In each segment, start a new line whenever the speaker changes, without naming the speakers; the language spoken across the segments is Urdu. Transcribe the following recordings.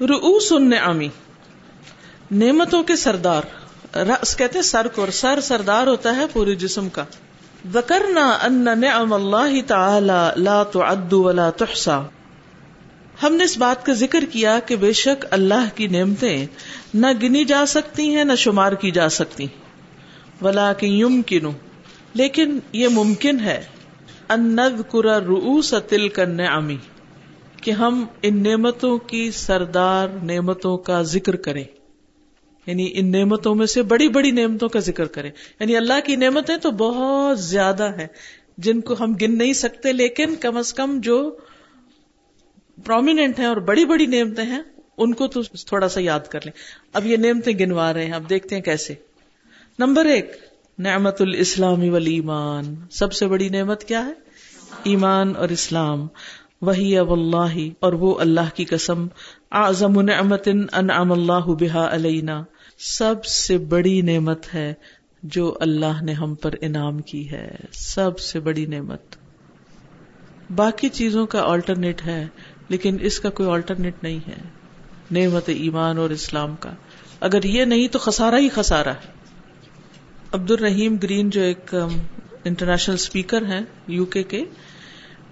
رؤوس النعمی نعمتوں کے سردار۔ رأس کہتے سر کو سر سردار ہوتا ہے پورے جسم کا۔ ذکرنا ان نعم اللہ تعالی لا تعد ولا تحصى ہم نے اس بات کا ذکر کیا کہ بے شک اللہ کی نعمتیں نہ گنی جا سکتی ہیں، نہ شمار کی جا سکتی۔ ولا کہ یمکن لیکن یہ ممکن ہے۔ ان نذکر رؤوس تلک النعمی کہ ہم ان نعمتوں کی سردار نعمتوں کا ذکر کریں۔ یعنی ان نعمتوں میں سے بڑی بڑی نعمتوں کا ذکر کریں۔ یعنی اللہ کی نعمتیں تو بہت زیادہ ہیں، جن کو ہم گن نہیں سکتے، لیکن کم از کم جو پرومیننٹ ہیں اور بڑی بڑی نعمتیں ہیں، ان کو تو تھوڑا سا یاد کر لیں۔ اب یہ نعمتیں گنوا رہے ہیں، اب دیکھتے ہیں کیسے۔ نمبر ایک، نعمت الاسلامی ولیمان سب سے بڑی نعمت کیا ہے؟ ایمان اور اسلام۔ وہی اب اللہ اور وہ اللہ کی قسم، اعظم نعمت انعم اللہ بها علینا۔ سب سے بڑی نعمت ہے جو اللہ نے ہم پر انعام کی ہے۔ سب سے بڑی نعمت۔ باقی چیزوں کا آلٹرنیٹ ہے، لیکن اس کا کوئی آلٹرنیٹ نہیں ہے۔ نعمت ایمان اور اسلام کا۔ اگر یہ نہیں تو خسارا ہی خسارا ہے۔ عبد الرحیم گرین جو ایک انٹرنیشنل اسپیکر ہیں، یو کے کے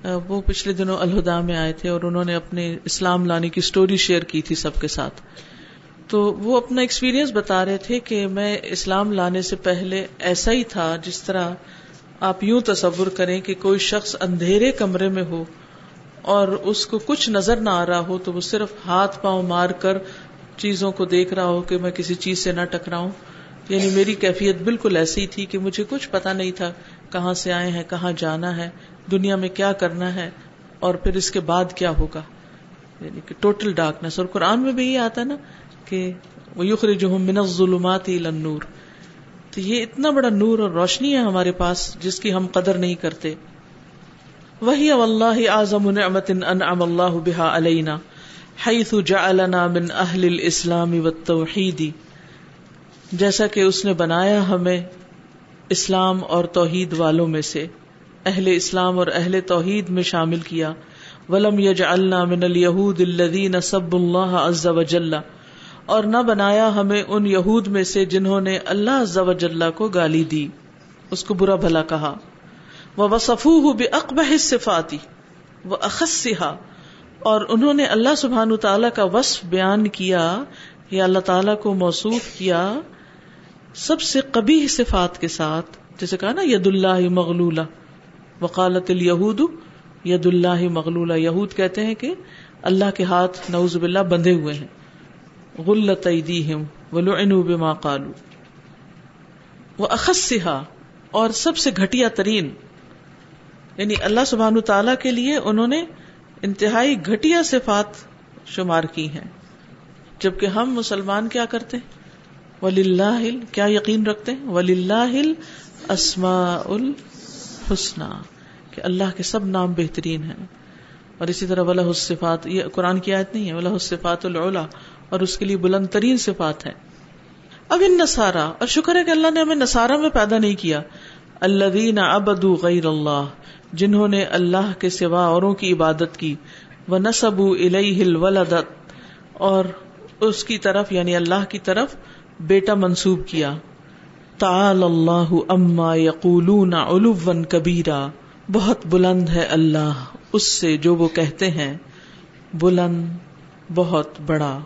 وہ پچھلے دنوں الہدا میں آئے تھے اور انہوں نے اپنے اسلام لانے کی اسٹوری شیئر کی تھی سب کے ساتھ۔ تو وہ اپنا ایکسپیرئنس بتا رہے تھے کہ میں اسلام لانے سے پہلے ایسا ہی تھا جس طرح آپ یوں تصور کریں کہ کوئی شخص اندھیرے کمرے میں ہو اور اس کو کچھ نظر نہ آ رہا ہو تو وہ صرف ہاتھ پاؤں مار کر چیزوں کو دیکھ رہا ہو کہ میں کسی چیز سے نہ ٹکراؤں۔ یعنی میری کیفیت بالکل ایسی تھی کہ مجھے کچھ پتا نہیں تھا کہاں سے آئے ہیں، کہاں جانا ہے۔ دنیا میں کیا کرنا ہے اور پھر اس کے بعد کیا ہوگا؟ یعنی کہ ٹوٹل ڈارکنیس اور قرآن میں بھی یہ آتا ہے نا کہ وہ یوخر جو من ظلمات نور تو یہ اتنا بڑا نور اور روشنی ہے ہمارے پاس جس کی ہم قدر نہیں کرتے. وہی اللہ اعظم نعمت انعم اللہ بها علینا حیث جعلنا من اہل الاسلام والتوحید جیسا کہ اس نے بنایا ہمیں اسلام اور توحید والوں میں سے. اہل اسلام اور اہل توحید میں شامل کیا۔ ولم یجعلنا من الیہود الذین سب اللہ عز وجل۔ اور نہ بنایا ہمیں ان یہود میں سے جنہوں نے اللہ عز وجل کو گالی دی۔ اس کو برا بھلا کہا۔ وصفوه باقبح الصفات واخصها اور انہوں نے اللہ سبحانہ تعالی کا وصف بیان کیا۔ یا اللہ تعالی کو موصوف کیا سب سے قبیح صفات کے ساتھ۔ جیسے کہا نا ید اللہ مغلولہ۔ وقالت الہود ید اللہ مغلولہ۔ یہود کہتے ہیں کہ اللہ کے ہاتھ نعوذ باللہ بندھے ہوئے ہیں۔ غلط ایدیہم ولعنوا بما قالوا۔ واخصها اور سب سے گھٹیا ترین یعنی اللہ سبحانہ تعالی کے لیے انہوں نے انتہائی گھٹیا صفات شمار کی ہیں۔ جبکہ ہم مسلمان کیا کرتے ہیں؟ ولی اللہ کیا یقین رکھتے ہیں؟ ولی اللہ اسماء الحسنہ کہ اللہ کے سب نام بہترین ہیں۔ اور اسی طرح ولہ الصفات، یہ قرآن کی آیت نہیں ہے۔ ولہ الصفات العلا اور اس کے لیے بلند ترین صفات ہے اب ان نصارا، اور شکر ہے کہ اللہ نے ہمیں نصارا میں پیدا نہیں کیا۔ الذین عبدوا غیر اللہ جنہوں نے اللہ کے سوا اوروں کی عبادت کی۔ وہ نصب الیہ الولدت اور اس کی طرف یعنی اللہ کی طرف بیٹا منسوب کیا۔ تعال اللہ اما یقولون علوا کبیرا۔ بہت بلند ہے اللہ، اس سے جو وہ کہتے ہیں بلند بہت بڑا۔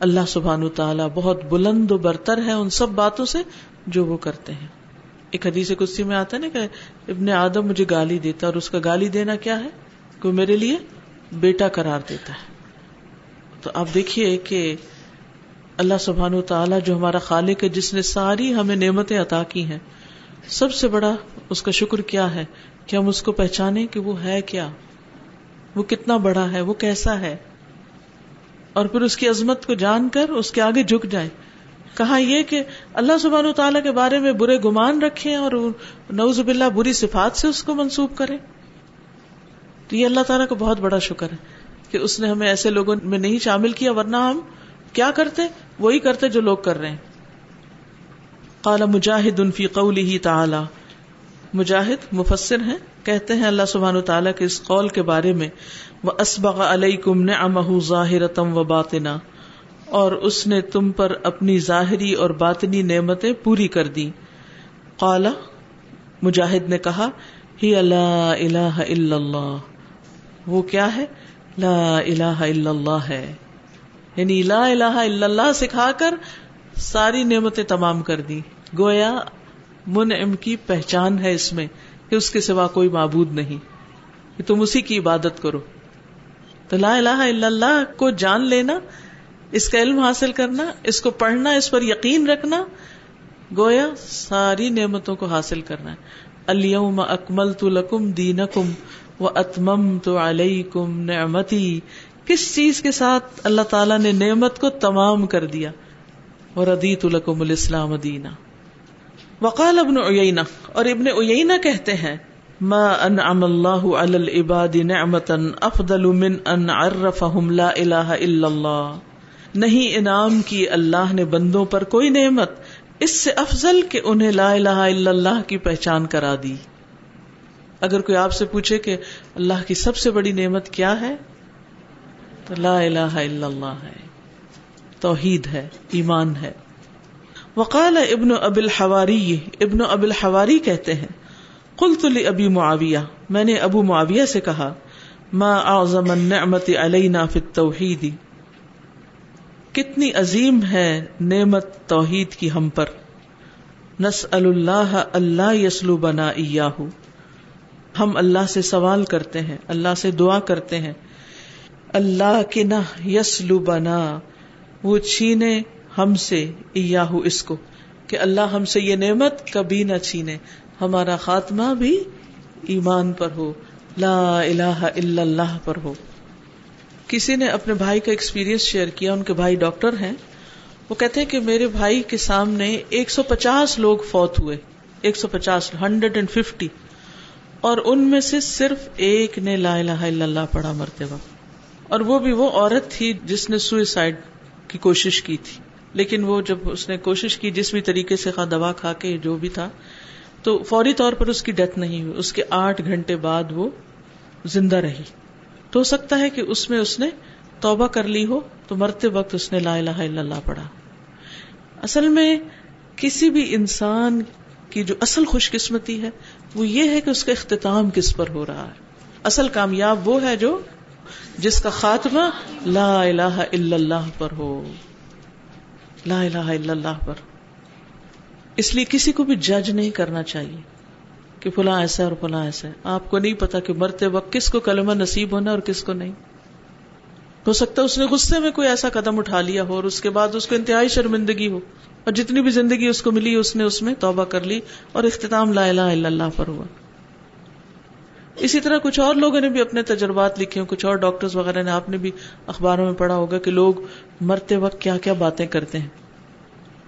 اللہ سبحان تعالیٰ بہت بلند و برتر ہے ان سب باتوں سے جو وہ کرتے ہیں۔ ایک حدیث کسی میں آتا ہے نا کہ ابن آدم مجھے گالی دیتا اور اس کا گالی دینا کیا ہے؟ کہ میرے لیے بیٹا قرار دیتا ہے۔ تو آپ دیکھیے کہ اللہ سبحان تعالیٰ جو ہمارا خالق ہے، جس نے ساری ہمیں نعمتیں عطا کی ہیں۔ سب سے بڑا اس کا شکر کیا ہے کہ ہم اس کو پہچانے کہ وہ ہے کیا۔ وہ کتنا بڑا ہے، وہ کیسا ہے۔ اور پھر اس کی عظمت کو جان کر اس کے آگے جھک جائیں۔ کہا یہ کہ اللہ سبحان و تعالیٰ کے بارے میں برے گمان رکھے اور نوز باللہ بری صفات سے اس کو منسوب کرے تو یہ اللہ تعالیٰ کو بہت بڑا شکر ہے کہ اس نے ہمیں ایسے لوگوں میں نہیں شامل کیا، ورنہ ہم کیا کرتے؟ وہی کرتے جو لوگ کر رہے ہیں۔ کالا مجاہد انفی قولی تعالی۔ مجاہد مفسر ہیں، کہتے ہیں اللہ سبحان تعالیٰ کے اس قول کے بارے میں وہ اسبغ علیہ کم نے ظاہر و باطنا اور اس نے تم پر اپنی ظاہری اور باطنی نعمتیں پوری کر دی قالا مجاہد نے کہا، ہی اللہ الہ الا اللہ۔ وہ کیا ہے؟ لا الہ الا اللہ ہے۔ یعنی لا الہ الا اللہ سکھا کر ساری نعمتیں تمام کر دی۔ گویا منعم کی پہچان ہے اس میں کہ اس کے سوا کوئی معبود نہیں۔ کہ تم اسی کی عبادت کرو۔ تو لا الہ الا اللہ کو جان لینا، اس کا علم حاصل کرنا، اس کو پڑھنا، اس پر یقین رکھنا، گویا ساری نعمتوں کو حاصل کرنا ہے۔ الم اکمل تو لکم دینکم و اتمم تو علیکم نعمتی۔ کس چیز کے ساتھ اللہ تعالیٰ نے نعمت کو تمام کر دیا؟ اور ادیت الکم الاسلام دینا وقال ابن عیینہ اور ابن عیینہ کہتے ہیں، ما انعم اللہ علی العباد نعمتا افضل من ان عرفهم لا الہ الا اللہ نہیں انعام کی اللہ نے بندوں پر کوئی نعمت، اس سے افضل کہ انہیں لا الہ الا اللہ کی پہچان کرا دی۔ اگر کوئی آپ سے پوچھے کہ اللہ کی سب سے بڑی نعمت کیا ہے تو لا الہ الا اللہ ہے۔ توحید ہے، ایمان ہے۔ وقال ابن اب الحواری، ابن اب الحواری کہتے ہیں، قلت ابی معاویہ، میں نے ابو معاویہ سے کہا، ما اعظم النعمت علینا فی التوحید۔ کتنی عظیم ہے نعمت توحید کی ہم پر۔ نس اللہ اللہ یسلو بنا ہم اللہ سے سوال کرتے ہیں، اللہ سے دعا کرتے ہیں۔ اللہ کے نہ یسلو بنا وہ چھینے ہم سے، ایاہو اس کو۔ کہ اللہ ہم سے یہ نعمت کبھی نہ چھینے۔ ہمارا خاتمہ بھی ایمان پر ہو، لا الہ الا اللہ پر ہو۔ کسی نے اپنے بھائی کا ایکسپیرئنس شیئر کیا، ان کے بھائی ڈاکٹر ہیں۔ وہ کہتے ہیں کہ میرے بھائی کے سامنے ایک سو پچاس لوگ فوت ہوئے۔ ایک سو پچاس ہنڈریڈ اینڈ ففٹی اور ان میں سے صرف ایک نے لا الہ الا اللہ پڑھا مرتے وقت اور وہ بھی وہ عورت تھی جس نے سوئسائڈ کی کوشش کی تھی۔ لیکن وہ جب اس نے کوشش کی جس بھی طریقے سے خواہ دوا کھا کے جو بھی تھا، تو فوری طور پر اس کی ڈیتھ نہیں ہوئی۔ اس کے آٹھ گھنٹے بعد وہ زندہ رہی۔ تو ہو سکتا ہے کہ اس میں اس نے توبہ کر لی ہو، تو مرتے وقت اس نے لا الہ الا اللہ پڑھا۔ اصل میں کسی بھی انسان کی جو اصل خوش قسمتی ہے، وہ یہ ہے کہ اس کا اختتام کس پر ہو رہا ہے۔ اصل کامیاب وہ ہے جو جس کا خاتمہ لا الہ الا اللہ پر ہو۔ لا الہ الا اللہ پر۔ اس لیے کسی کو بھی جج نہیں کرنا چاہیے کہ فلاں ایسا اور فلاں ایسا ہے۔ آپ کو نہیں پتا کہ مرتے وقت کس کو کلمہ نصیب ہونا اور کس کو نہیں۔ ہو سکتا ہے اس نے غصے میں کوئی ایسا قدم اٹھا لیا ہو اور اس کے بعد اس کو انتہائی شرمندگی ہو۔ اور جتنی بھی زندگی اس کو ملی اس نے اس میں توبہ کر لی اور اختتام لا الہ الا اللہ پر ہوا۔ اسی طرح کچھ اور لوگوں نے بھی اپنے تجربات لکھے ہیں، کچھ اور ڈاکٹرز وغیرہ نے آپ نے بھی اخباروں میں پڑھا ہوگا کہ لوگ مرتے وقت کیا کیا باتیں کرتے ہیں۔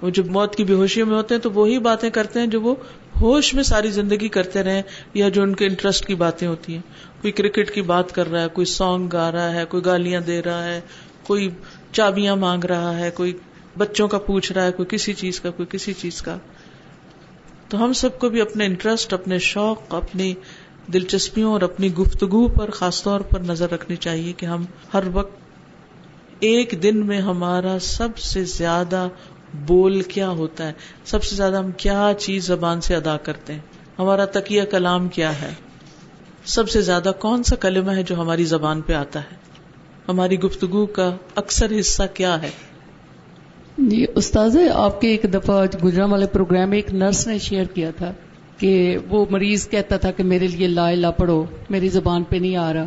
وہ جب موت کی بے ہوشیوں میں ہوتے ہیں تو وہی باتیں کرتے ہیں جو وہ ہوش میں ساری زندگی کرتے رہے یا جو ان کے انٹرسٹ کی باتیں ہوتی ہیں۔ کوئی کرکٹ کی بات کر رہا ہے، کوئی سانگ گا رہا ہے، کوئی گالیاں دے رہا ہے، کوئی چابیاں مانگ رہا ہے، کوئی بچوں کا پوچھ رہا ہے، کوئی کسی چیز کا، کوئی کسی چیز کا۔ تو ہم سب کو بھی اپنے انٹرسٹ، اپنے شوق، اپنی دلچسپیوں اور اپنی گفتگو پر خاص طور پر نظر رکھنی چاہیے کہ ہم ہر وقت ایک دن میں ہمارا سب سے زیادہ بول کیا ہوتا ہے؟ سب سے زیادہ ہم کیا چیز زبان سے ادا کرتے ہیں؟ ہمارا تکیہ کلام کیا ہے؟ سب سے زیادہ کون سا کلمہ ہے جو ہماری زبان پہ آتا ہے؟ ہماری گفتگو کا اکثر حصہ کیا ہے؟
جی استاذ آپ کے ایک دفعہ گجرا والے پروگرام میں ایک نرس نے شیئر کیا تھا۔ کہ وہ مریض کہتا تھا کہ میرے لیے لا لا پڑھو میری زبان پہ نہیں آ رہا۔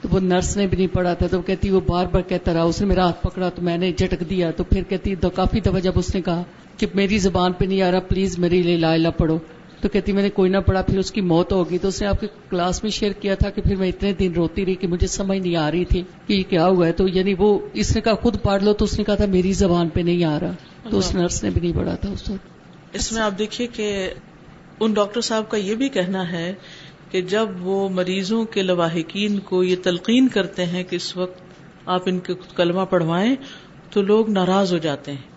تو وہ نرس نے بھی نہیں پڑھا تھا۔ تو وہ کہتی وہ بار بار کہتا رہا اس نے میرا ہاتھ پکڑا تو میں نے جھٹک دیا۔ تو پھر کہتی تو کافی دفعہ جب اس نے کہا کہ میری زبان پہ نہیں آ رہا پلیز میری لیے لا لا پڑھو۔ تو کہتی میں نے کوئی نہ پڑھا پھر اس کی موت ہوگی۔ تو اس نے آپ کے کلاس میں شیئر کیا تھا کہ پھر میں اتنے دن روتی رہی کہ مجھے سمجھ نہیں آ رہی تھی کہ یہ کیا ہوا ہے۔ تو یعنی وہ اس نے کہا خود پڑھ لو۔ تو اس نے کہا تھا میری زبان پہ نہیں آ رہا۔ تو اس نرس نے بھی نہیں پڑھا تھا اس وقت۔
اس میں آپ دیکھیے کہ ان ڈاکٹر صاحب کا یہ بھی کہنا ہے کہ جب وہ مریضوں کے لواحقین کو یہ تلقین کرتے ہیں کہ اس وقت آپ ان کے کلمہ پڑھوائیں تو لوگ ناراض ہو جاتے ہیں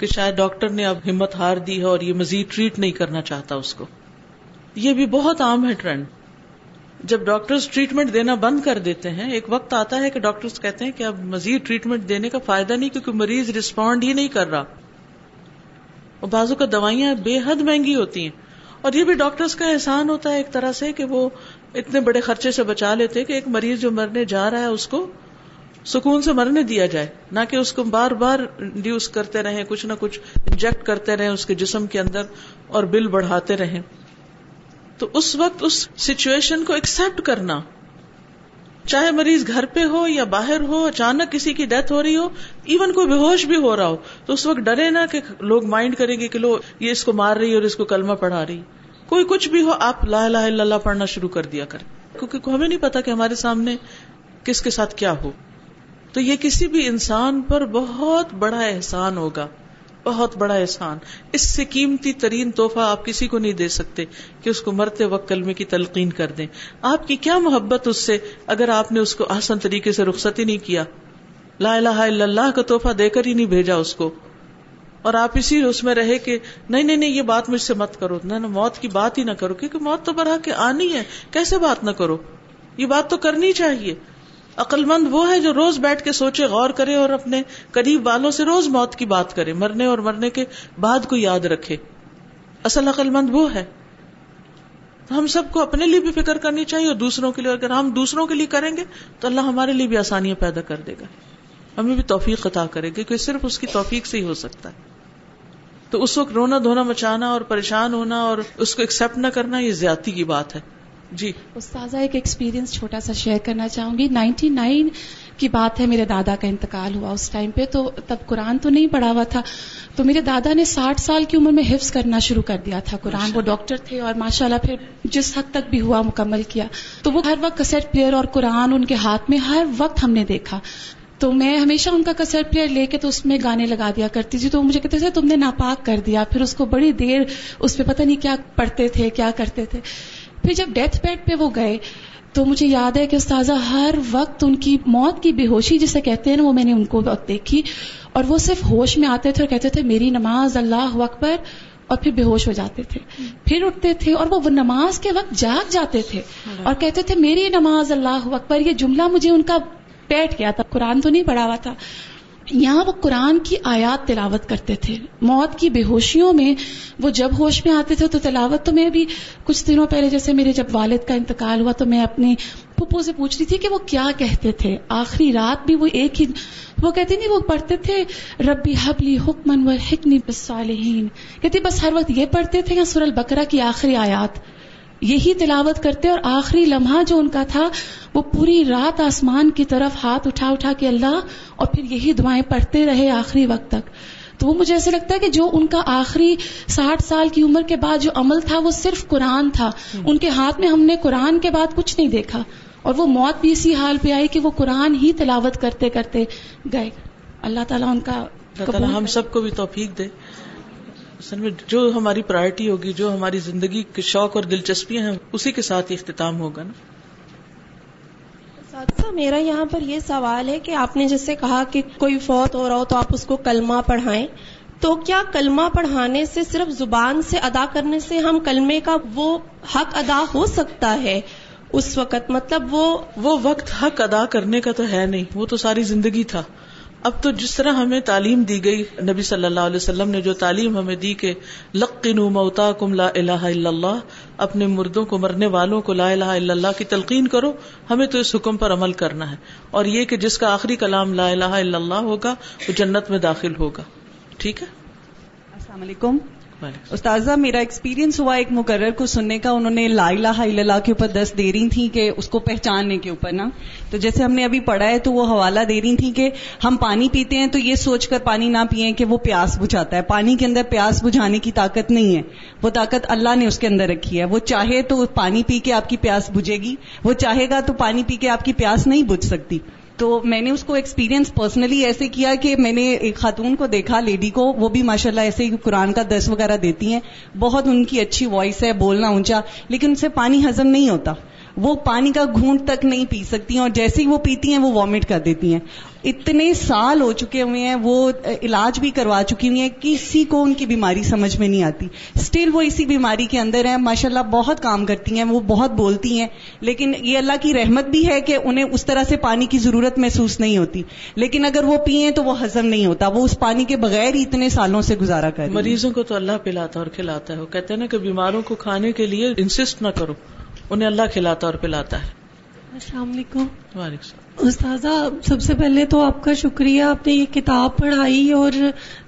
کہ شاید ڈاکٹر نے اب ہمت ہار دی ہے اور یہ مزید ٹریٹ نہیں کرنا چاہتا اس کو۔ یہ بھی بہت عام ہے ٹرینڈ۔ جب ڈاکٹرز ٹریٹمنٹ دینا بند کر دیتے ہیں، ایک وقت آتا ہے کہ ڈاکٹرز کہتے ہیں کہ اب مزید ٹریٹمنٹ دینے کا فائدہ نہیں کیونکہ مریض رسپونڈ ہی نہیں کر رہا۔ اور بازو کا دوائیاں بے حد مہنگی ہوتی ہیں۔ اور یہ بھی ڈاکٹرز کا احسان ہوتا ہے ایک طرح سے کہ وہ اتنے بڑے خرچے سے بچا لیتے کہ ایک مریض جو مرنے جا رہا ہے اس کو سکون سے مرنے دیا جائے، نہ کہ اس کو بار بار انڈیوس کرتے رہیں، کچھ نہ کچھ انجیکٹ کرتے رہیں، اس کے جسم کے اندر اور بل بڑھاتے رہیں۔ تو اس وقت اس سچویشن کو ایکسپٹ کرنا چاہے مریض گھر پہ ہو یا باہر ہو، اچانک کسی کی ڈیتھ ہو رہی ہو ایون کوئی بے ہوش بھی ہو رہا ہو، تو اس وقت ڈرے نا کہ لوگ مائنڈ کریں گے کہ لو، یہ اس کو مار رہی اور اس کو کلمہ پڑھا رہی کوئی کچھ بھی ہو، آپ لا الہ الا اللہ پڑھنا شروع کر دیا کریں۔ کیونکہ ہمیں نہیں پتا کہ ہمارے سامنے کس کے ساتھ کیا ہو۔ تو یہ کسی بھی انسان پر بہت بڑا احسان ہوگا۔ بہت بڑا احسان۔ اس سے قیمتی ترین توحفہ آپ کسی کو نہیں دے سکتے کہ اس کو مرتے وقت کلمے کی تلقین کر دیں۔ آپ کی کیا محبت اس سے اگر آپ نے اس کو آسان طریقے سے رخصت ہی نہیں کیا۔ لا الہ الا اللہ کا توحفہ دے کر ہی نہیں بھیجا اس کو۔ اور آپ اسی اس میں رہے کہ نہیں نہیں نہیں، یہ بات مجھ سے مت کرو۔ نہ موت کی بات ہی نہ کرو، کیونکہ موت تو برا کے آنی ہے۔ کیسے بات نہ کرو؟ یہ بات تو کرنی چاہیے۔ عقل مند وہ ہے جو روز بیٹھ کے سوچے، غور کرے اور اپنے قریب والوں سے روز موت کی بات کرے، مرنے اور مرنے کے بعد کو یاد رکھے۔ اصل عقل مند وہ ہے۔ ہم سب کو اپنے لیے بھی فکر کرنی چاہیے اور دوسروں کے لیے، اگر ہم دوسروں کے لیے کریں گے تو اللہ ہمارے لیے بھی آسانیاں پیدا کر دے گا۔ ہمیں بھی توفیق عطا کرے گا کیونکہ صرف اس کی توفیق سے ہی ہو سکتا ہے۔ تو اس وقت رونا دھونا مچانا اور پریشان ہونا اور اس کو ایکسپٹ نہ کرنا، یہ زیادتی کی بات ہے۔ جی۔
استاذہ ایک ایکسپیرینس چھوٹا سا شیئر کرنا چاہوں گی۔ نائنٹی نائن کی بات ہے میرے دادا کا انتقال ہوا اس ٹائم پہ تو تب قرآن تو نہیں پڑھا ہوا تھا۔ تو میرے دادا نے ساٹھ سال کی عمر میں حفظ کرنا شروع کر دیا تھا قرآن۔ وہ ڈاکٹر تھے اور ماشاء اللہ پھر جس حد تک بھی ہوا مکمل کیا۔ تو وہ ہر وقت کسیٹ پلیئر اور قرآن ان کے ہاتھ میں ہر وقت ہم نے دیکھا۔ تو میں ہمیشہ ان کا کسیٹ پلیئر لے کے تو اس میں گانے لگا دیا کرتی تھی۔ تو مجھے کہتے تھے تم نے ناپاک کر دیا۔ پھر اس کو بڑی دیر اس پہ پتہ نہیں کیا پڑھتے تھے کیا کرتے تھے۔ پھر جب ڈیتھ بیڈ پہ وہ گئے، تو مجھے یاد ہے کہ استاذہ ہر وقت ان کی موت کی بے ہوشی جسے کہتے ہیں نا، وہ میں نے ان کو دیکھی۔ اور وہ صرف ہوش میں آتے تھے اور کہتے تھے، میری نماز اللہ اکبر اور پھر بے ہوش ہو جاتے تھے۔ پھر اٹھتے تھے اور وہ نماز کے وقت جاگ جاتے تھے اور کہتے تھے، میری نماز اللہ اکبر یہ جملہ مجھے ان کا بیٹھ گیا تھا، قرآن تو نہیں پڑھا ہوا تھا۔ یہاں وہ قرآن کی آیات تلاوت کرتے تھے۔ موت کی بے ہوشیوں میں وہ جب ہوش میں آتے تھے تو تلاوت تو میں بھی کچھ دنوں پہلے جیسے میرے جب والد کا انتقال ہوا تو میں اپنی پھپھو سے پوچھ رہی تھی کہ وہ کیا کہتے تھے۔ آخری رات بھی وہ ایک ہی وہ کہتے نہیں، وہ پڑھتے تھے، ربی حبلی حکمن و حکنی بسالحین کہتے بس ہر وقت یہ پڑھتے تھے یا سر البقرہ کی آخری آیات۔ یہی تلاوت کرتے اور آخری لمحہ جو ان کا تھا وہ پوری رات آسمان کی طرف ہاتھ اٹھا اٹھا کے اللہ اور پھر یہی دعائیں پڑھتے رہے آخری وقت تک۔ تو وہ مجھے ایسے لگتا ہے کہ جو ان کا آخری ساٹھ سال کی عمر کے بعد جو عمل تھا وہ صرف قرآن تھا۔ ان کے ہاتھ میں ہم نے قرآن کے بعد کچھ نہیں دیکھا۔ اور وہ موت بھی اسی حال پہ آئی کہ وہ قرآن ہی تلاوت کرتے کرتے گئے۔ اللہ تعالیٰ ان کا
ہم سب کو بھی توفیق دے۔ اصل میں جو ہماری پرائرٹی ہوگی جو ہماری زندگی کے شوق اور دلچسپیاں ہیں اسی کے ساتھ اختتام ہوگا نا؟
میرا یہاں پر یہ سوال ہے کہ آپ نے جیسے کہا کہ کوئی فوت ہو رہا ہو تو آپ اس کو کلمہ پڑھائیں تو کیا کلمہ پڑھانے سے صرف زبان سے ادا کرنے سے ہم کلمے کا وہ حق ادا ہو سکتا ہے؟ اس وقت مطلب وہ
وہ وقت حق ادا کرنے کا تو ہے نہیں وہ تو ساری زندگی تھا۔ اب تو جس طرح ہمیں تعلیم دی گئی، نبی صلی اللہ علیہ وسلم نے جو تعلیم ہمیں دی کہ لقنو موتا کم لا الہ الا اللہ، اپنے مردوں کو، مرنے والوں کو لا الہ الا اللہ کی تلقین کرو، ہمیں تو اس حکم پر عمل کرنا ہے۔ اور یہ کہ جس کا آخری کلام لا الہ الا اللہ ہوگا، وہ جنت میں داخل ہوگا۔ ٹھیک ہے؟
السلام علیکم۔ استاذہ، میرا ایکسپیرینس ہوا ایک مقرر کو سننے کا۔ انہوں نے لا الہ الا اللہ کے اوپر دس دے رہی تھی کہ اس کو پہچاننے کے اوپر، نا۔ تو جیسے ہم نے ابھی پڑھا ہے تو وہ حوالہ دے رہی تھی کہ ہم پانی پیتے ہیں تو یہ سوچ کر پانی نہ پیئیں کہ وہ پیاس بجھاتا ہے۔ پانی کے اندر پیاس بجھانے کی طاقت نہیں ہے۔ وہ طاقت اللہ نے اس کے اندر رکھی ہے۔ وہ چاہے تو پانی پی کے آپ کی پیاس بجھے گی۔ وہ چاہے گا تو پانی پی کے آپ کی پیاس نہیں بجھ سکتی۔ تو میں نے اس کو ایکسپیرینس پرسنلی ایسے کیا کہ میں نے ایک خاتون کو دیکھا لیڈی کو، وہ بھی ماشاء اللہ ایسے قرآن کا درس وغیرہ دیتی ہیں۔ بہت ان کی اچھی وائس ہے، بولنا اونچا، لیکن ان سے پانی ہزم نہیں ہوتا۔ وہ پانی کا گھونٹ تک نہیں پی سکتی ہیں اور جیسے ہی وہ پیتی ہیں وہ وامٹ کر دیتی ہیں۔ اتنے سال ہو چکے ہوئے ہیں، وہ علاج بھی کروا چکی ہوئی ہیں، کسی کو ان کی بیماری سمجھ میں نہیں آتی۔ اسٹل وہ اسی بیماری کے اندر ہیں ماشاء اللہ بہت کام کرتی ہیں، وہ بہت بولتی ہیں، لیکن یہ اللہ کی رحمت بھی ہے کہ انہیں اس طرح سے پانی کی ضرورت محسوس نہیں ہوتی۔ لیکن اگر وہ پیئیں تو وہ ہزم نہیں ہوتا، وہ اس پانی کے بغیر ہی اتنے سالوں سے گزارا کر
مریضوں کو تو اللہ پلاتا اور کھلاتا ہے، وہ کہتے ہیں نا کہ بیماروں کو کھانے کے لیے انسسٹ نہ کرو۔ انہیں اللہ کھلاتا اور پلاتا ہے۔
السلام علیکم۔
وعلیکم السلام۔
استاذہ سب سے پہلے تو آپ کا شکریہ آپ نے یہ کتاب پڑھائی اور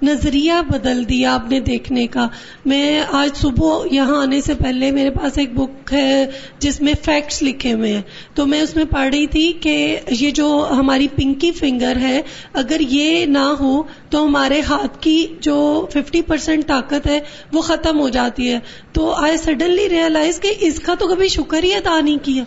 نظریہ بدل دیا آپ نے دیکھنے کا۔ میں آج صبح یہاں آنے سے پہلے میرے پاس ایک بک ہے جس میں فیکٹس لکھے ہوئے ہیں۔ تو میں اس میں پڑھ رہی تھی کہ یہ جو ہماری پنکی فنگر ہے اگر یہ نہ ہو تو ہمارے ہاتھ کی جو ففٹی پرسینٹ طاقت ہے وہ ختم ہو جاتی ہے۔ تو آئی سڈنلی ریئلائز کہ اس کا تو کبھی شکر ہی ادا نہیں کیا۔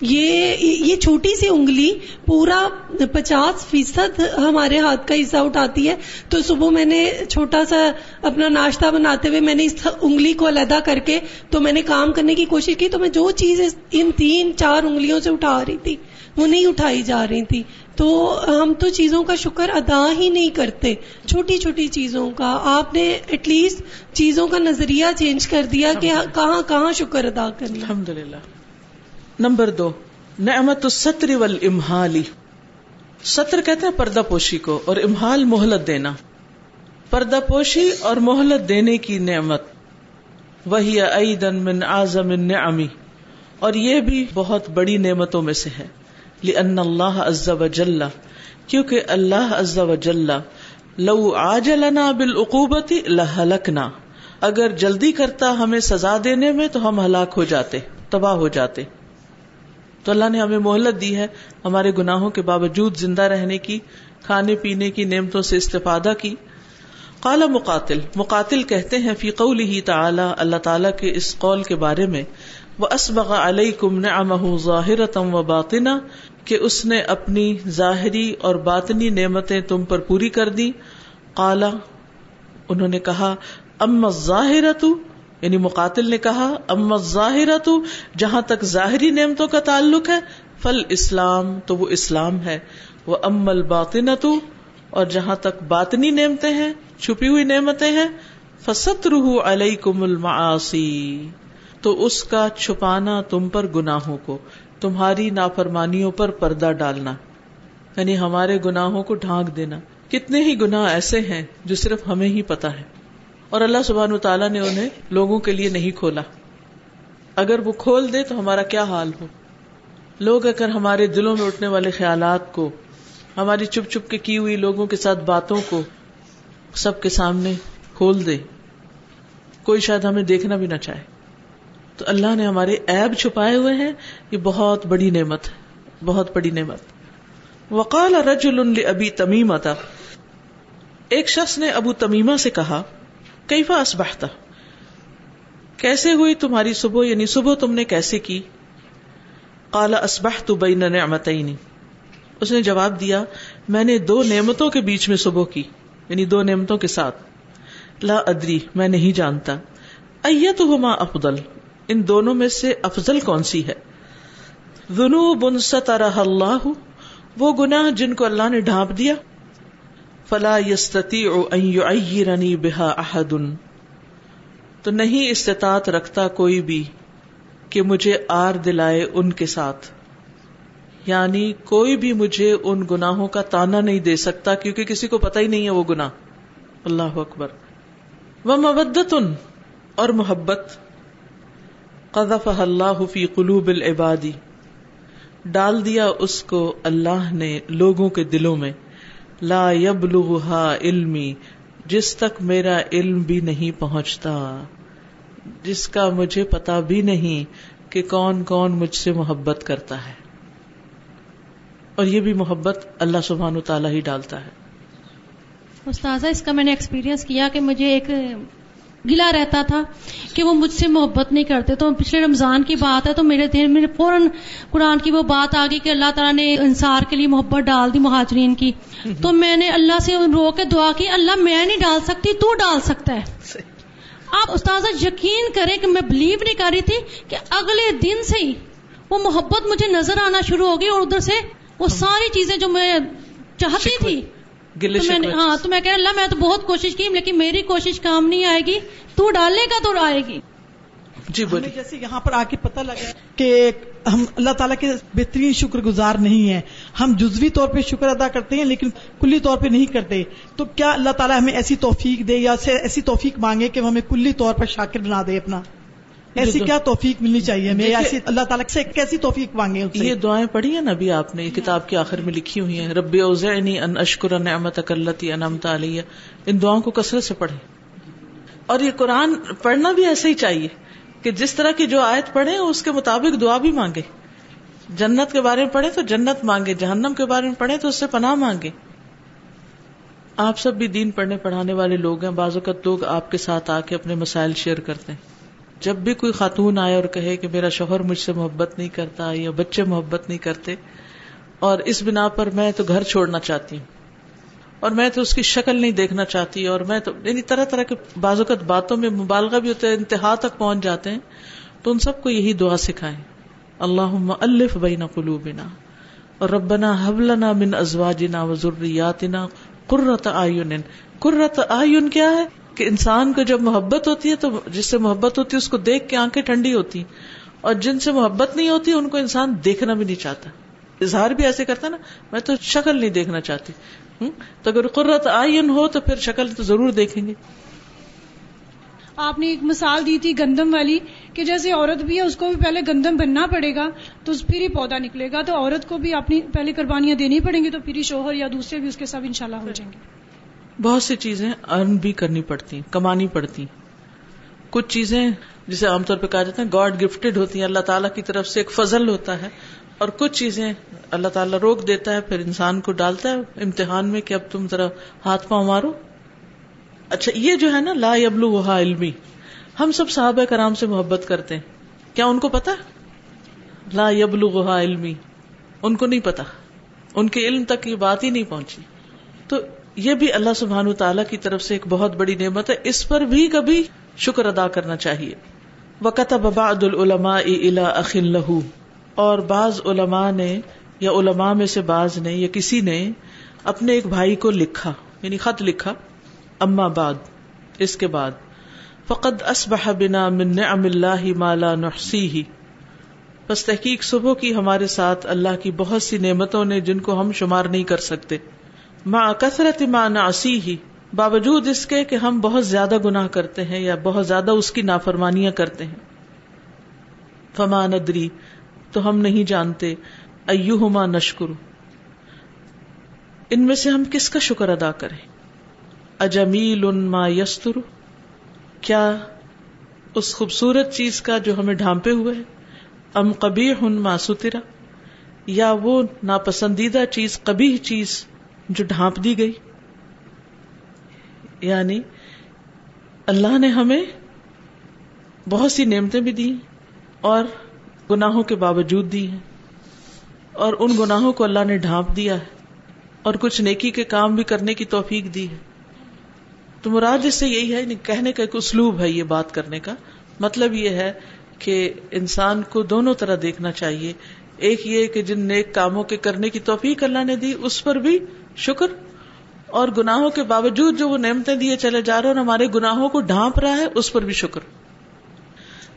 یہ یہ چھوٹی سی انگلی پورا پچاس فیصد ہمارے ہاتھ کا حصہ اٹھاتی ہے۔ تو صبح میں نے چھوٹا سا اپنا ناشتہ بناتے ہوئے میں نے اس انگلی کو علیحدہ کر کے تو میں نے کام کرنے کی کوشش کی تو میں جو چیز ان تین چار انگلیوں سے اٹھا رہی تھی وہ نہیں اٹھائی جا رہی تھی۔ تو ہم تو چیزوں کا شکر ادا ہی نہیں کرتے چھوٹی چھوٹی چیزوں کا۔ آپ نے ایٹ لیسٹ چیزوں کا نظریہ چینج کر دیا کہ کہاں کہاں شکر ادا کرنا۔
الحمد للہ نمبر دو، نعمت الستر والامحالی ستر کہتے ہیں پردہ پوشی کو اور امحال مہلت دینا۔ پردہ پوشی اور مہلت دینے کی نعمت۔ وہی ایدن من اعظم النعمی اور یہ بھی بہت بڑی نعمتوں میں سے ہے۔ لأن اللہ عز و جل کیونکہ اللہ عز و لو عاجلنا بالعقوبت لہلکنا اگر جلدی کرتا ہمیں سزا دینے میں تو ہم ہلاک ہو جاتے، تباہ ہو جاتے۔ تو اللہ نے ہمیں مہلت دی ہے ہمارے گناہوں کے باوجود زندہ رہنے کی، کھانے پینے کی نعمتوں سے استفادہ کی۔ قال مقاتل مقاتل کہتے ہیں، فی قوله تعالی، اللہ تعالی کے اس قول کے بارے میں وہ اسبغ علیکم نعمہ ظاہرتا و باطنا، کہ اس نے اپنی ظاہری اور باطنی نعمتیں تم پر پوری کر دی۔ قالا انہوں نے کہا، اما الظاہرتو یعنی مقاتل نے کہا، اما ظاہر تو جہاں تک ظاہری نعمتوں کا تعلق ہے، فل اسلام، تو وہ اسلام ہے۔ وہ امل باطن تو اور جہاں تک باطنی نعمتیں ہیں، چھپی ہوئی نعمتیں ہیں فست روح علیہ کم تو اس کا چھپانا تم پر گناہوں کو، تمہاری نافرمانیوں پر پردہ ڈالنا۔ یعنی ہمارے گناہوں کو ڈھانک دینا۔ کتنے ہی گناہ ایسے ہیں جو صرف ہمیں ہی پتا ہے۔ اور اللہ سبحان تعالیٰ نے انہیں لوگوں کے لیے نہیں کھولا۔ اگر وہ کھول دے تو ہمارا کیا حال ہو؟ لوگ اگر ہمارے دلوں میں اٹھنے والے خیالات کو، ہماری چپ چپ کے کی ہوئی لوگوں کے ساتھ باتوں کو سب کے سامنے کھول دے، کوئی شاید ہمیں دیکھنا بھی نہ چاہے۔ تو اللہ نے ہمارے ایب چھپائے ہوئے ہیں۔ یہ بہت بڑی نعمت ہے، بہت بڑی نعمت۔ وقال رجل ابھی تمیم تھا ایک شخص نے ابو تمیما سے کہا کیفا اسبحتا کیسے ہوئی تمہاری صبح؟ یعنی صبح تم نے کیسے کی؟ کالا اسبحت بین نعمتین۔ اس نے جواب دیا، میں نے دو نعمتوں کے بیچ میں صبح کی یعنی دو نعمتوں کے ساتھ۔ لا ادری، میں نہیں جانتا۔ ایتہما افضل؟ ان دونوں میں سے افضل کون سی ہے؟ ذنوب سترہ اللہ، وہ گناہ جن کو اللہ نے ڈھانپ دیا۔ فلا بها احد۔ تو نہیں استطاعت رکھتا کوئی بھی کہ مجھے آر دلائے ان کے ساتھ۔ یعنی کوئی بھی مجھے ان گناہوں کا تانا نہیں دے سکتا کیونکہ کسی کو پتہ ہی نہیں ہے وہ گناہ۔ اللہ اکبر۔ وہ مبدت اور محبت۔ قذف اللہ فی قلوب العبادی۔ ڈال دیا اس کو اللہ نے لوگوں کے دلوں میں۔ لا يبلغها علمی، جس تک میرا علم بھی نہیں پہنچتا، جس کا مجھے پتا بھی نہیں کہ کون کون مجھ سے محبت کرتا ہے۔ اور یہ بھی محبت اللہ سبحان تعالیٰ ہی ڈالتا ہے۔
استاذہ، اس کا میں نے ایکسپیرینس کیا کہ مجھے ایک گلا رہتا تھا کہ وہ مجھ سے محبت نہیں کرتے۔ تو پچھلے رمضان کی بات ہے، تو میرے دل میں فوراً قرآن کی وہ بات آ گئی کہ اللہ تعالیٰ نے انصار کے لیے محبت ڈال دی مہاجرین کی۔ تو میں نے اللہ سے رو کے دعا کی، اللہ میں نہیں ڈال سکتی، تو ڈال سکتا ہے۔ آپ استاذہ یقین کریں کہ میں بلیو نہیں کر رہی تھی کہ اگلے دن سے ہی وہ محبت مجھے نظر آنا شروع ہو گئی اور ادھر سے وہ ساری چیزیں جو میں چاہتی تھی
گلے
ہاں تو میں کہہ اللہ میں تو بہت کوشش کی لیکن میری کوشش کام نہیں آئے گی۔ تو ڈالنے کا تو آئے گی۔
جی بولیے۔
جیسے یہاں پر آ کے پتہ لگا کہ ہم اللہ تعالیٰ کے بہترین شکر گزار نہیں ہیں۔ ہم جزوی طور پہ شکر ادا کرتے ہیں لیکن کلی طور پہ نہیں کرتے۔ تو کیا اللہ تعالیٰ ہمیں ایسی توفیق دے یا ایسی توفیق مانگے کہ وہ ہمیں کلی طور پر شاکر بنا دے اپنا؟ ایسی کیا توفیق ملنی چاہیے ہمیں؟ ایسی اللہ تعالیٰ سے کیسی توفیق مانگے
یہ دعائیں پڑھی ہیں نا ابھی آپ نے یہ کتاب کے آخر میں لکھی ہوئی ہیں رب اوزعنی ان اشکر نعمت التی انعمت علیہ۔ ان دعاؤں کو کثرت سے پڑھیں۔ اور یہ قرآن پڑھنا بھی ایسے ہی چاہیے کہ جس طرح کی جو آیت پڑھے اس کے مطابق دعا بھی مانگے جنت کے بارے میں پڑھے تو جنت مانگے جہنم کے بارے میں پڑھے تو اس سے پناہ مانگے آپ سب بھی دین پڑھنے پڑھانے والے لوگ ہیں بعض اوقات لوگ آپ کے ساتھ آ کے اپنے مسائل شیئر کرتے ہیں۔ جب بھی کوئی خاتون آئے اور کہے کہ میرا شوہر مجھ سے محبت نہیں کرتا یا بچے محبت نہیں کرتے اور اس بنا پر میں تو گھر چھوڑنا چاہتی ہوں اور میں تو اس کی شکل نہیں دیکھنا چاہتی اور میں تو یعنی طرح طرح کے بعض اوقات باتوں میں مبالغہ بھی ہوتے ہیں انتہا تک پہنچ جاتے ہیں، تو ان سب کو یہی دعا سکھائیں۔ اللہ الف بین قلوبنا اور ربنا حبلنا من ازواجنا و ذریاتنا قرۃ آئین قرۃ آئین کیا ہے؟ کہ انسان کو جب محبت ہوتی ہے تو جس سے محبت ہوتی ہے، اس کو دیکھ کے آنکھیں ٹھنڈی ہوتی ہیں۔ اور جن سے محبت نہیں ہوتی، ان کو انسان دیکھنا بھی نہیں چاہتا۔ اظہار بھی ایسے کرتا نا، میں تو شکل نہیں دیکھنا چاہتی۔ تو اگر قرت آئین ہو تو پھر شکل تو ضرور دیکھیں گے۔
آپ نے ایک مثال دی تھی گندم والی، کہ جیسے عورت بھی ہے، اس کو بھی پہلے گندم بننا پڑے گا، تو پھر ہی پودا نکلے گا۔ تو عورت کو بھی اپنی پہلے قربانیاں دینی پڑیں گی، تو پھر ہی شوہر یا دوسرے بھی اس کے ساتھ انشاءاللہ ہو جائیں گے۔
بہت سی چیزیں ارن بھی کرنی پڑتی ہیں، کمانی پڑتی ہیں۔ کچھ چیزیں جسے عام طور پہ کہا جاتا ہے، گاڈ گفٹیڈ ہوتی ہیں، اللہ تعالیٰ کی طرف سے ایک فضل ہوتا ہے۔ اور کچھ چیزیں اللہ تعالیٰ روک دیتا ہے، پھر انسان کو ڈالتا ہے امتحان میں کہ اب تم ذرا ہاتھ پاؤں مارو۔ اچھا یہ جو ہے نا، لا یبلو وہا علمی۔ ہم سب صحابہ کرام سے محبت کرتے ہیں۔ کیا ان کو پتا لا یبلو وہا علمی۔ ان کو نہیں پتا ان کے علم تک یہ بات ہی نہیں پہنچی۔ تو یہ بھی اللہ سبحان تعالیٰ کی طرف سے ایک بہت بڑی نعمت ہے۔ اس پر بھی کبھی شکر ادا کرنا چاہیے۔ وقت بعض العلماء الا اخل لہو اور بعض علماء نے یا علماء میں سے بعض نے یا کسی نے اپنے ایک بھائی کو لکھا یعنی خط لکھا، اما بعد، اس کے بعد۔ فقد اسبح بنا من نعم اللہ ما لا نحصیہ بس تحقیق صبح کی ہمارے ساتھ اللہ کی بہت سی نعمتوں نے جن کو ہم شمار نہیں کر سکتے۔ ماں کثرت ماں ناسی ہی باوجود اس کے کہ ہم بہت زیادہ گناہ کرتے ہیں یا بہت زیادہ اس کی نافرمانیاں کرتے ہیں۔ فما ندری تو ہم نہیں جانتے ایوہما نشکر ان میں سے ہم کس کا شکر ادا کریں؟ اجمیل ما یستر کیا اس خوبصورت چیز کا جو ہمیں ڈھانپے ہوئے ہے؟ ام کبھی ہن ما سترا یا وہ ناپسندیدہ چیز کبھی چیز جو ڈھانپ دی گئی۔ یعنی اللہ نے ہمیں بہت سی نعمتیں بھی دی اور گناہوں کے باوجود دی ہیں۔ اور ان گناہوں کو اللہ نے ڈھانپ دیا ہے اور کچھ نیکی کے کام بھی کرنے کی توفیق دی ہے۔ تو مراد اس سے یہی ہے یعنی کہنے کا ایک اسلوب ہے یہ بات کرنے کا۔ مطلب یہ ہے کہ انسان کو دونوں طرح دیکھنا چاہیے۔ ایک یہ کہ جن نیک کاموں کے کرنے کی توفیق اللہ نے دی، اس پر بھی شکر اور گناہوں کے باوجود جو وہ نعمتیں دیے چلے جا رہے اور ہمارے گناہوں کو ڈھانپ رہا ہے، اس پر بھی شکر۔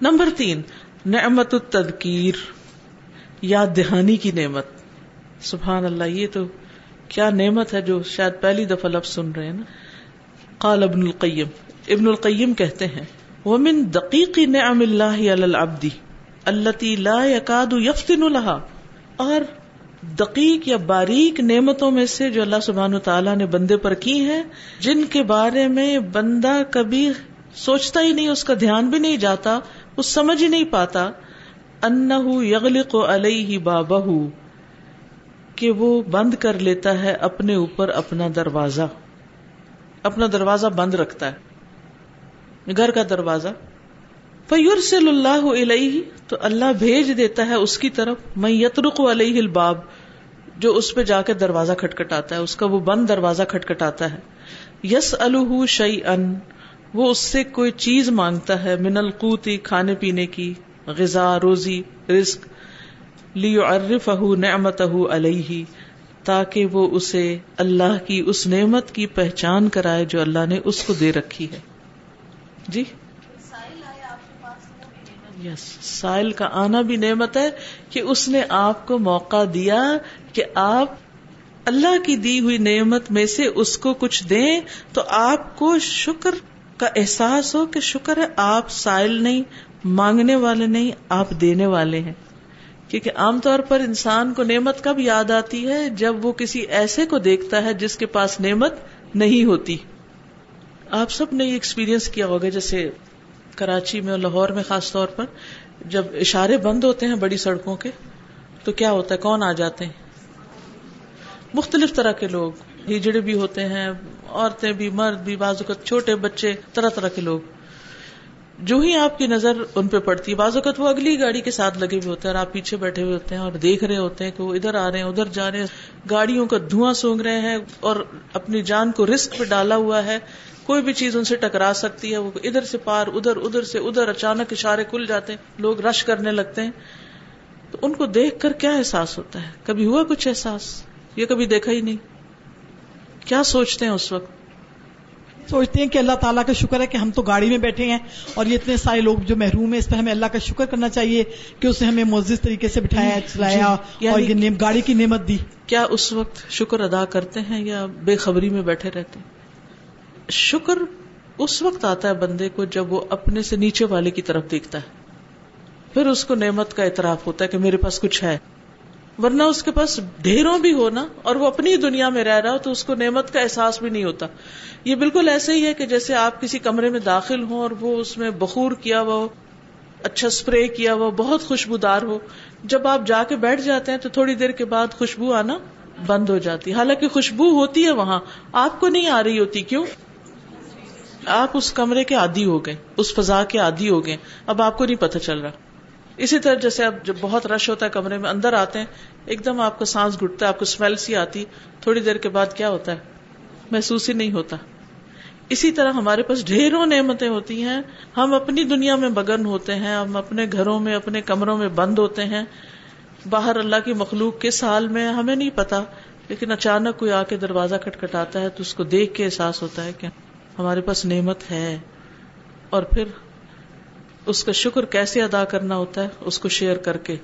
نمبر تین، نعمت التذکیر، یاد دہانی کی نعمت۔ سبحان اللہ، یہ تو کیا نعمت ہے جو شاید پہلی دفعہ لفظ سن رہے ہیں نا۔ قال ابن القیم ابن القیم کہتے ہیں، ومن دقیق نعم اللہ علی العبد، التي لا يكاد يفتن لها۔ اور دقیق یا باریک نعمتوں میں سے جو اللہ سبحان تعالیٰ نے بندے پر کی ہیں، جن کے بارے میں بندہ کبھی سوچتا ہی نہیں، اس کا دھیان بھی نہیں جاتا وہ سمجھ ہی نہیں پاتا، انہو یغلق علیہ بابہ کہ وہ بند کر لیتا ہے اپنے اوپر اپنا دروازہ اپنا دروازہ بند رکھتا ہے، گھر کا دروازہ۔ فیورسل اللہ علیہ، تو اللہ بھیج دیتا ہے اس کی طرف میں یترق علیہ الباب، جو اس پہ جا کے دروازہ کھٹکھٹاتا ہے، اس کا وہ بند دروازہ کھٹکھٹاتا ہے۔ یس الح شعی ان وہ اس سے کوئی چیز مانگتا ہے، من القوتی، کھانے پینے کی، غذا، روزی، رزق لیو لیعرفہ نعمتہ علیہ، تاکہ وہ اسے اللہ کی، اس نعمت کی پہچان کرائے جو اللہ نے اس کو دے رکھی ہے۔ جی؟ یس سائل کا آنا بھی نعمت ہے کہ اس نے آپ کو موقع دیا کہ آپ اللہ کی دی ہوئی نعمت میں سے اس کو کچھ دیں تو آپ کو شکر کا احساس ہو کہ شکر ہے، آپ سائل نہیں، مانگنے والے نہیں، آپ دینے والے ہیں۔ کیونکہ عام طور پر انسان کو نعمت کب یاد آتی ہے؟ جب وہ کسی ایسے کو دیکھتا ہے جس کے پاس نعمت نہیں ہوتی۔ آپ سب نے یہ ایکسپیرئنس کیا ہوگا، جیسے کراچی میں اور لاہور میں خاص طور پر جب اشارے بند ہوتے ہیں بڑی سڑکوں کے، تو کیا ہوتا ہے؟ کون آ جاتے ہیں؟ مختلف طرح کے لوگ، ہجڑے بھی ہوتے ہیں، عورتیں بھی، مرد بھی، بعض اوقات چھوٹے بچے، طرح طرح کے لوگ۔ جو ہی آپ کی نظر ان پہ پڑتی ہے بعض اوقات وہ اگلی گاڑی کے ساتھ لگے ہوئے ہوتے ہیں اور آپ پیچھے بیٹھے ہوئے ہوتے ہیں اور دیکھ رہے ہوتے ہیں کہ وہ ادھر آ رہے ہیں، ادھر جا رہے ہیں۔ گاڑیوں کا دھواں سونگ رہے ہیں اور اپنی جان کو رسک پہ ڈالا ہوا ہے۔ کوئی بھی چیز ان سے ٹکرا سکتی ہے وہ ادھر سے پار ادھر ادھر سے ادھر اچانک اشارے کھل جاتے ہیں لوگ رش کرنے لگتے ہیں۔ تو ان کو دیکھ کر کیا احساس ہوتا ہے؟ کبھی ہوا کچھ احساس؟ یہ کبھی دیکھا ہی نہیں۔ کیا سوچتے ہیں اس وقت؟
سوچتے ہیں کہ اللہ تعالیٰ کا شکر ہے کہ ہم تو گاڑی میں بیٹھے ہیں اور یہ اتنے سارے لوگ جو محروم ہیں اس پہ ہمیں اللہ کا شکر کرنا چاہیے کہ اس نے ہمیں معزز طریقے سے بٹھایا جی، چلایا جی، اور یعنی یہ گاڑی کی نعمت دی۔
کیا اس وقت شکر ادا کرتے ہیں یا بے خبری میں بیٹھے رہتے ہیں؟ شکر اس وقت آتا ہے بندے کو جب وہ اپنے سے نیچے والے کی طرف دیکھتا ہے۔ پھر اس کو نعمت کا اعتراف ہوتا ہے کہ میرے پاس کچھ ہے۔ ورنہ اس کے پاس ڈھیروں بھی ہو نا اور وہ اپنی دنیا میں رہ رہا ہو تو اس کو نعمت کا احساس بھی نہیں ہوتا۔ یہ بالکل ایسے ہی ہے کہ جیسے آپ کسی کمرے میں داخل ہوں اور وہ اس میں بخور کیا ہوا ہو اچھا اسپرے کیا ہوا بہت خوشبودار ہو۔ جب آپ جا کے بیٹھ جاتے ہیں تو تھوڑی دیر کے بعد خوشبو آنا بند ہو جاتی حالانکہ خوشبو ہوتی ہے وہاں، آپ کو نہیں آ رہی ہوتی، کیوں؟ آپ اس کمرے کے عادی ہو گئے، اس فضا کے عادی ہو گئے، اب آپ کو نہیں پتہ چل رہا۔ اسی طرح جیسے اب جب بہت رش ہوتا ہے کمرے میں، اندر آتے ہیں، ایک دم آپ کو سانس گٹتا ہے، آپ کو اسمیل سی آتی، تھوڑی دیر کے بعد کیا ہوتا ہے؟ محسوس ہی نہیں ہوتا۔ اسی طرح ہمارے پاس ڈھیروں نعمتیں ہوتی ہیں۔ ہم اپنی دنیا میں بگن ہوتے ہیں، ہم اپنے گھروں میں، اپنے کمروں میں بند ہوتے ہیں۔ باہر اللہ کی مخلوق کے سال میں ہمیں نہیں پتا لیکن اچانک کوئی آ کے دروازہ کٹکھٹاتا ہے تو اس کو دیکھ کے احساس ہوتا ہے کہ ہمارے پاس نعمت ہے اور پھر اس کا شکر کیسے ادا کرنا ہوتا ہے اس کو شیئر کر کے۔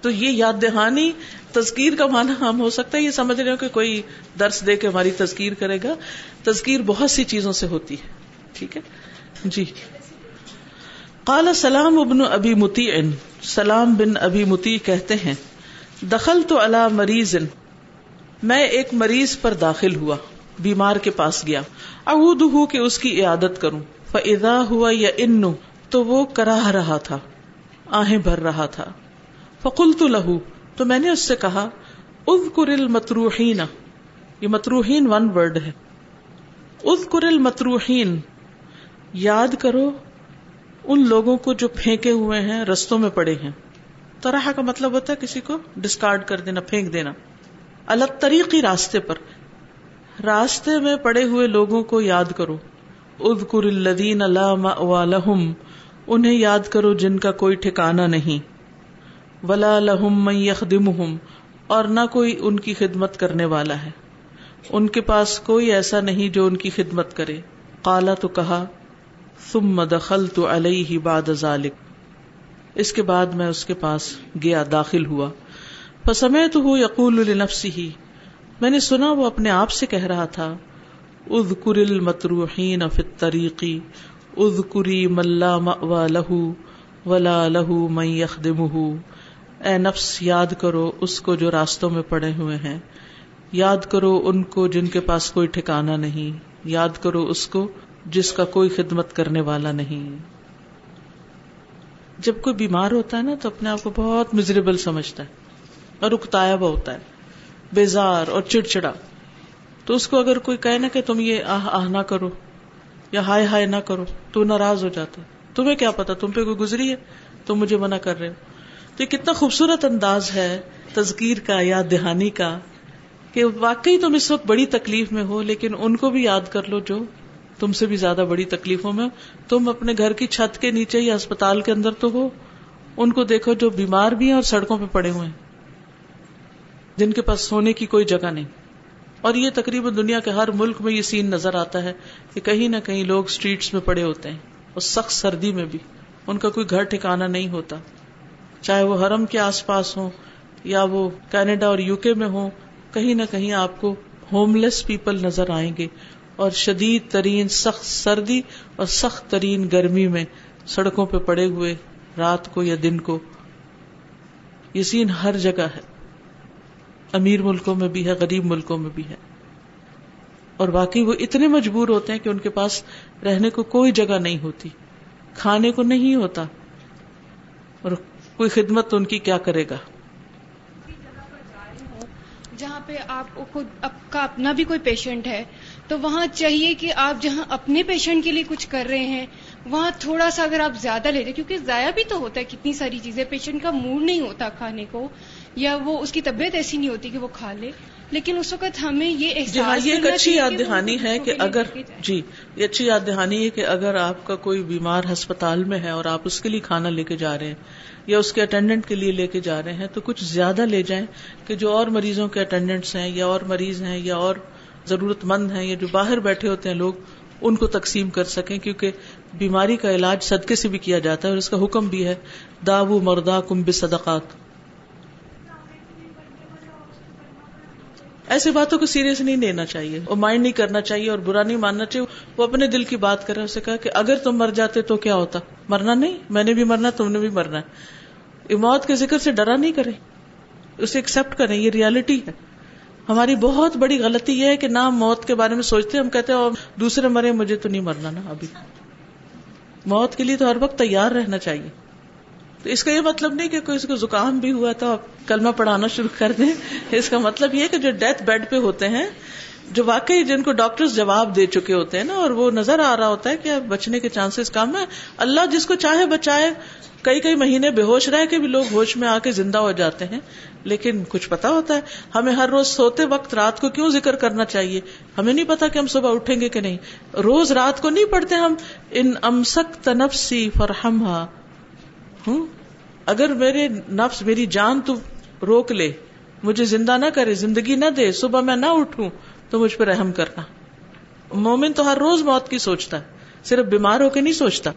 تو یہ یاد دہانی تذکیر کا معنی ہم ہو سکتا ہے، یہ سمجھ رہے ہو کہ کوئی درس دے کے ہماری تذکیر کرے گا۔ تذکیر بہت سی چیزوں سے ہوتی ہے، ٹھیک ہے؟ جی۔ قال سلام ابن ابی متی سلام بن ابی متی کہتے ہیں دخل تو اللہ مریض، میں ایک مریض پر داخل ہوا۔ بیمار کے پاس گیا۔ اعود ہوں کہ اس کی عیادت کروں۔ فضا ہوا یا ان تو وہ کراہ رہا تھا، آہیں بھر رہا تھا۔ فکل تو لہو تو میں نے اس سے کہا اد کرل متروہین یہ متروہین ون ورڈ ہے۔ اد کرل متروہین یاد کرو ان لوگوں کو جو پھینکے ہوئے ہیں، رستوں میں پڑے ہیں۔ طرح کا مطلب ہوتا ہے کسی کو ڈسکارڈ کر دینا، پھینک دینا۔ الگ طریقی راستے پر۔ راستے میں پڑے ہوئے لوگوں کو یاد کرو۔ اد کر الدین اللہ انہیں یاد کرو جن کا کوئی ٹھکانا نہیں۔ ولا لہم من یخدمہم، اور نہ کوئی ان کی خدمت کرنے والا ہے۔ ان کے پاس کوئی ایسا نہیں جو ان کی خدمت کرے۔ کالا تو کہا، ثم دخلت علیہ بعد ذلك اس کے بعد میں اس کے پاس گیا، داخل ہوا۔ فسمعت ہو یقول لنفسه میں نے سنا وہ اپنے آپ سے کہہ رہا تھا، اذکر المتروحین فی الطریقی اذکری ملا مأوا لہو ولا لہو من یخدمہ۔ اے نفس، یاد کرو اس کو جو راستوں میں پڑے ہوئے ہیں۔ یاد کرو ان کو جن کے پاس کوئی ٹھکانا نہیں۔ یاد کرو اس کو جس کا کوئی خدمت کرنے والا نہیں۔ جب کوئی بیمار ہوتا ہے نا تو اپنے آپ کو بہت مزریبل سمجھتا ہے اور اکتایا ہوا ہوتا ہے۔ بیزار اور چڑچڑا۔ تو اس کو اگر کوئی کہے نا کہ تم یہ آہ آہ نہ کرو یا ہائے ہائے نہ کرو، تو ناراض ہو جاتا تمہیں کیا پتا؟ تم پہ کوئی گزری ہے؟ تم مجھے منع کر رہے ہو۔ تو یہ کتنا خوبصورت انداز ہے تذکیر کا یا دہانی کا کہ واقعی تم اس وقت بڑی تکلیف میں ہو، لیکن ان کو بھی یاد کر لو جو تم سے بھی زیادہ بڑی تکلیفوں میں تم اپنے گھر کی چھت کے نیچے یا اسپتال کے اندر تو ہو، ان کو دیکھو جو بیمار بھی ہیں اور سڑکوں پہ پڑے ہوئے ہیں۔ جن کے پاس سونے کی کوئی جگہ نہیں۔ اور یہ تقریباً دنیا کے ہر ملک میں یہ سین نظر آتا ہے کہ کہیں نہ کہیں لوگ اسٹریٹس میں پڑے ہوتے ہیں اور سخت سردی میں بھی۔ ان کا کوئی گھر ٹھکانا نہیں ہوتا۔ چاہے وہ حرم کے آس پاس ہوں یا وہ کینیڈا اور یو کے میں ہوں، کہیں نہ کہیں آپ کو ہوم لیس پیپل نظر آئیں گے۔ اور شدید ترین سخت سردی اور سخت ترین گرمی میں سڑکوں پہ پڑے ہوئے رات کو یا دن کو۔ یہ سین ہر جگہ ہے۔ امیر ملکوں میں بھی ہے، غریب ملکوں میں بھی ہے۔ اور باقی وہ اتنے مجبور ہوتے ہیں کہ ان کے پاس رہنے کو کوئی جگہ نہیں ہوتی، کھانے کو نہیں ہوتا، اور کوئی خدمت تو ان کی کیا کرے گا؟
جہاں پہ آپ خود آپ کا اپنا بھی کوئی پیشنٹ ہے، تو وہاں چاہیے کہ آپ جہاں اپنے پیشنٹ کے لیے کچھ کر رہے ہیں، وہاں تھوڑا سا اگر آپ زیادہ لے جائیں کیونکہ ضائع بھی تو ہوتا ہے، کتنی ساری چیزیں پیشنٹ کا موڈ نہیں ہوتا کھانے کو۔ یا وہ اس کی طبیعت ایسی نہیں ہوتی کہ وہ کھا لے لیکن اس وقت ہمیں یہ
جی ہاں
احساس
یہ ایک اچھی یاد دہانی ہے کہ اگر۔ جی یہ اچھی یاد دہانی ہے کہ اگر آپ کا کوئی بیمار ہسپتال میں ہے اور آپ اس کے لیے کھانا لے کے جا رہے ہیں یا اس کے اٹینڈنٹ کے لیے لے کے جا رہے ہیں تو کچھ زیادہ لے جائیں کہ جو اور مریضوں کے اٹینڈنٹس ہیں یا اور مریض ہیں یا اور ضرورت مند ہیں یا جو باہر بیٹھے ہوتے ہیں لوگ ان کو تقسیم کر سکیں کیونکہ بیماری کا علاج صدقے سے بھی کیا جاتا ہے اور اس کا حکم بھی ہے داو مردا کم صدقات ایسی باتوں کو سیریس نہیں لینا چاہیے وہ مائنڈ نہیں کرنا چاہیے اور برا نہیں ماننا چاہیے۔ وہ اپنے دل کی بات کرے اسے کہا کہ اگر تم مر جاتے تو کیا ہوتا؟ مرنا نہیں، میں نے بھی مرنا، تم نے بھی مرنا ہے۔ موت کے ذکر سے ڈرا نہیں کرے اسے ایکسپٹ کریں، یہ ریالٹی ہے۔ ہماری بہت بڑی غلطی یہ ہے کہ نہ موت کے بارے میں سوچتے، ہم کہتے ہیں، اور دوسرے مرے، مجھے تو نہیں مرنا نا ابھی۔ موت کے لیے تو ہر وقت تیار رہنا چاہیے۔ تو اس کا یہ مطلب نہیں کہ کوئی اس کو زکام بھی ہوا تو آپ کلمہ پڑھانا شروع کر دیں اس کا مطلب یہ کہ جو ڈیتھ بیڈ پہ ہوتے ہیں، جو واقعی جن کو ڈاکٹر جواب دے چکے ہوتے ہیں نا، اور وہ نظر آ رہا ہوتا ہے کہ بچنے کے چانسز کم ہے اللہ جس کو چاہے بچائے۔ کئی کئی مہینے بے ہوش رہ کے بھی لوگ ہوش میں آ کے زندہ ہو جاتے ہیں۔ لیکن کچھ پتا ہوتا ہے، ہمیں ہر روز سوتے وقت رات کو کیوں ذکر کرنا چاہیے؟ ہمیں نہیں پتا کہ ہم صبح اٹھیں گے کہ نہیں۔ روز رات کو نہیں پڑھتے ہم۔ ان امسک تنفسی فرہم ہوں، اگر میرے نفس، میری جان تو روک لے، مجھے زندہ نہ کرے، زندگی نہ دے، صبح میں نہ اٹھوں، تو مجھ پہ رحم کرنا۔ مومن تو ہر روز موت کی سوچتا ہے، صرف بیمار ہو کے نہیں سوچتا۔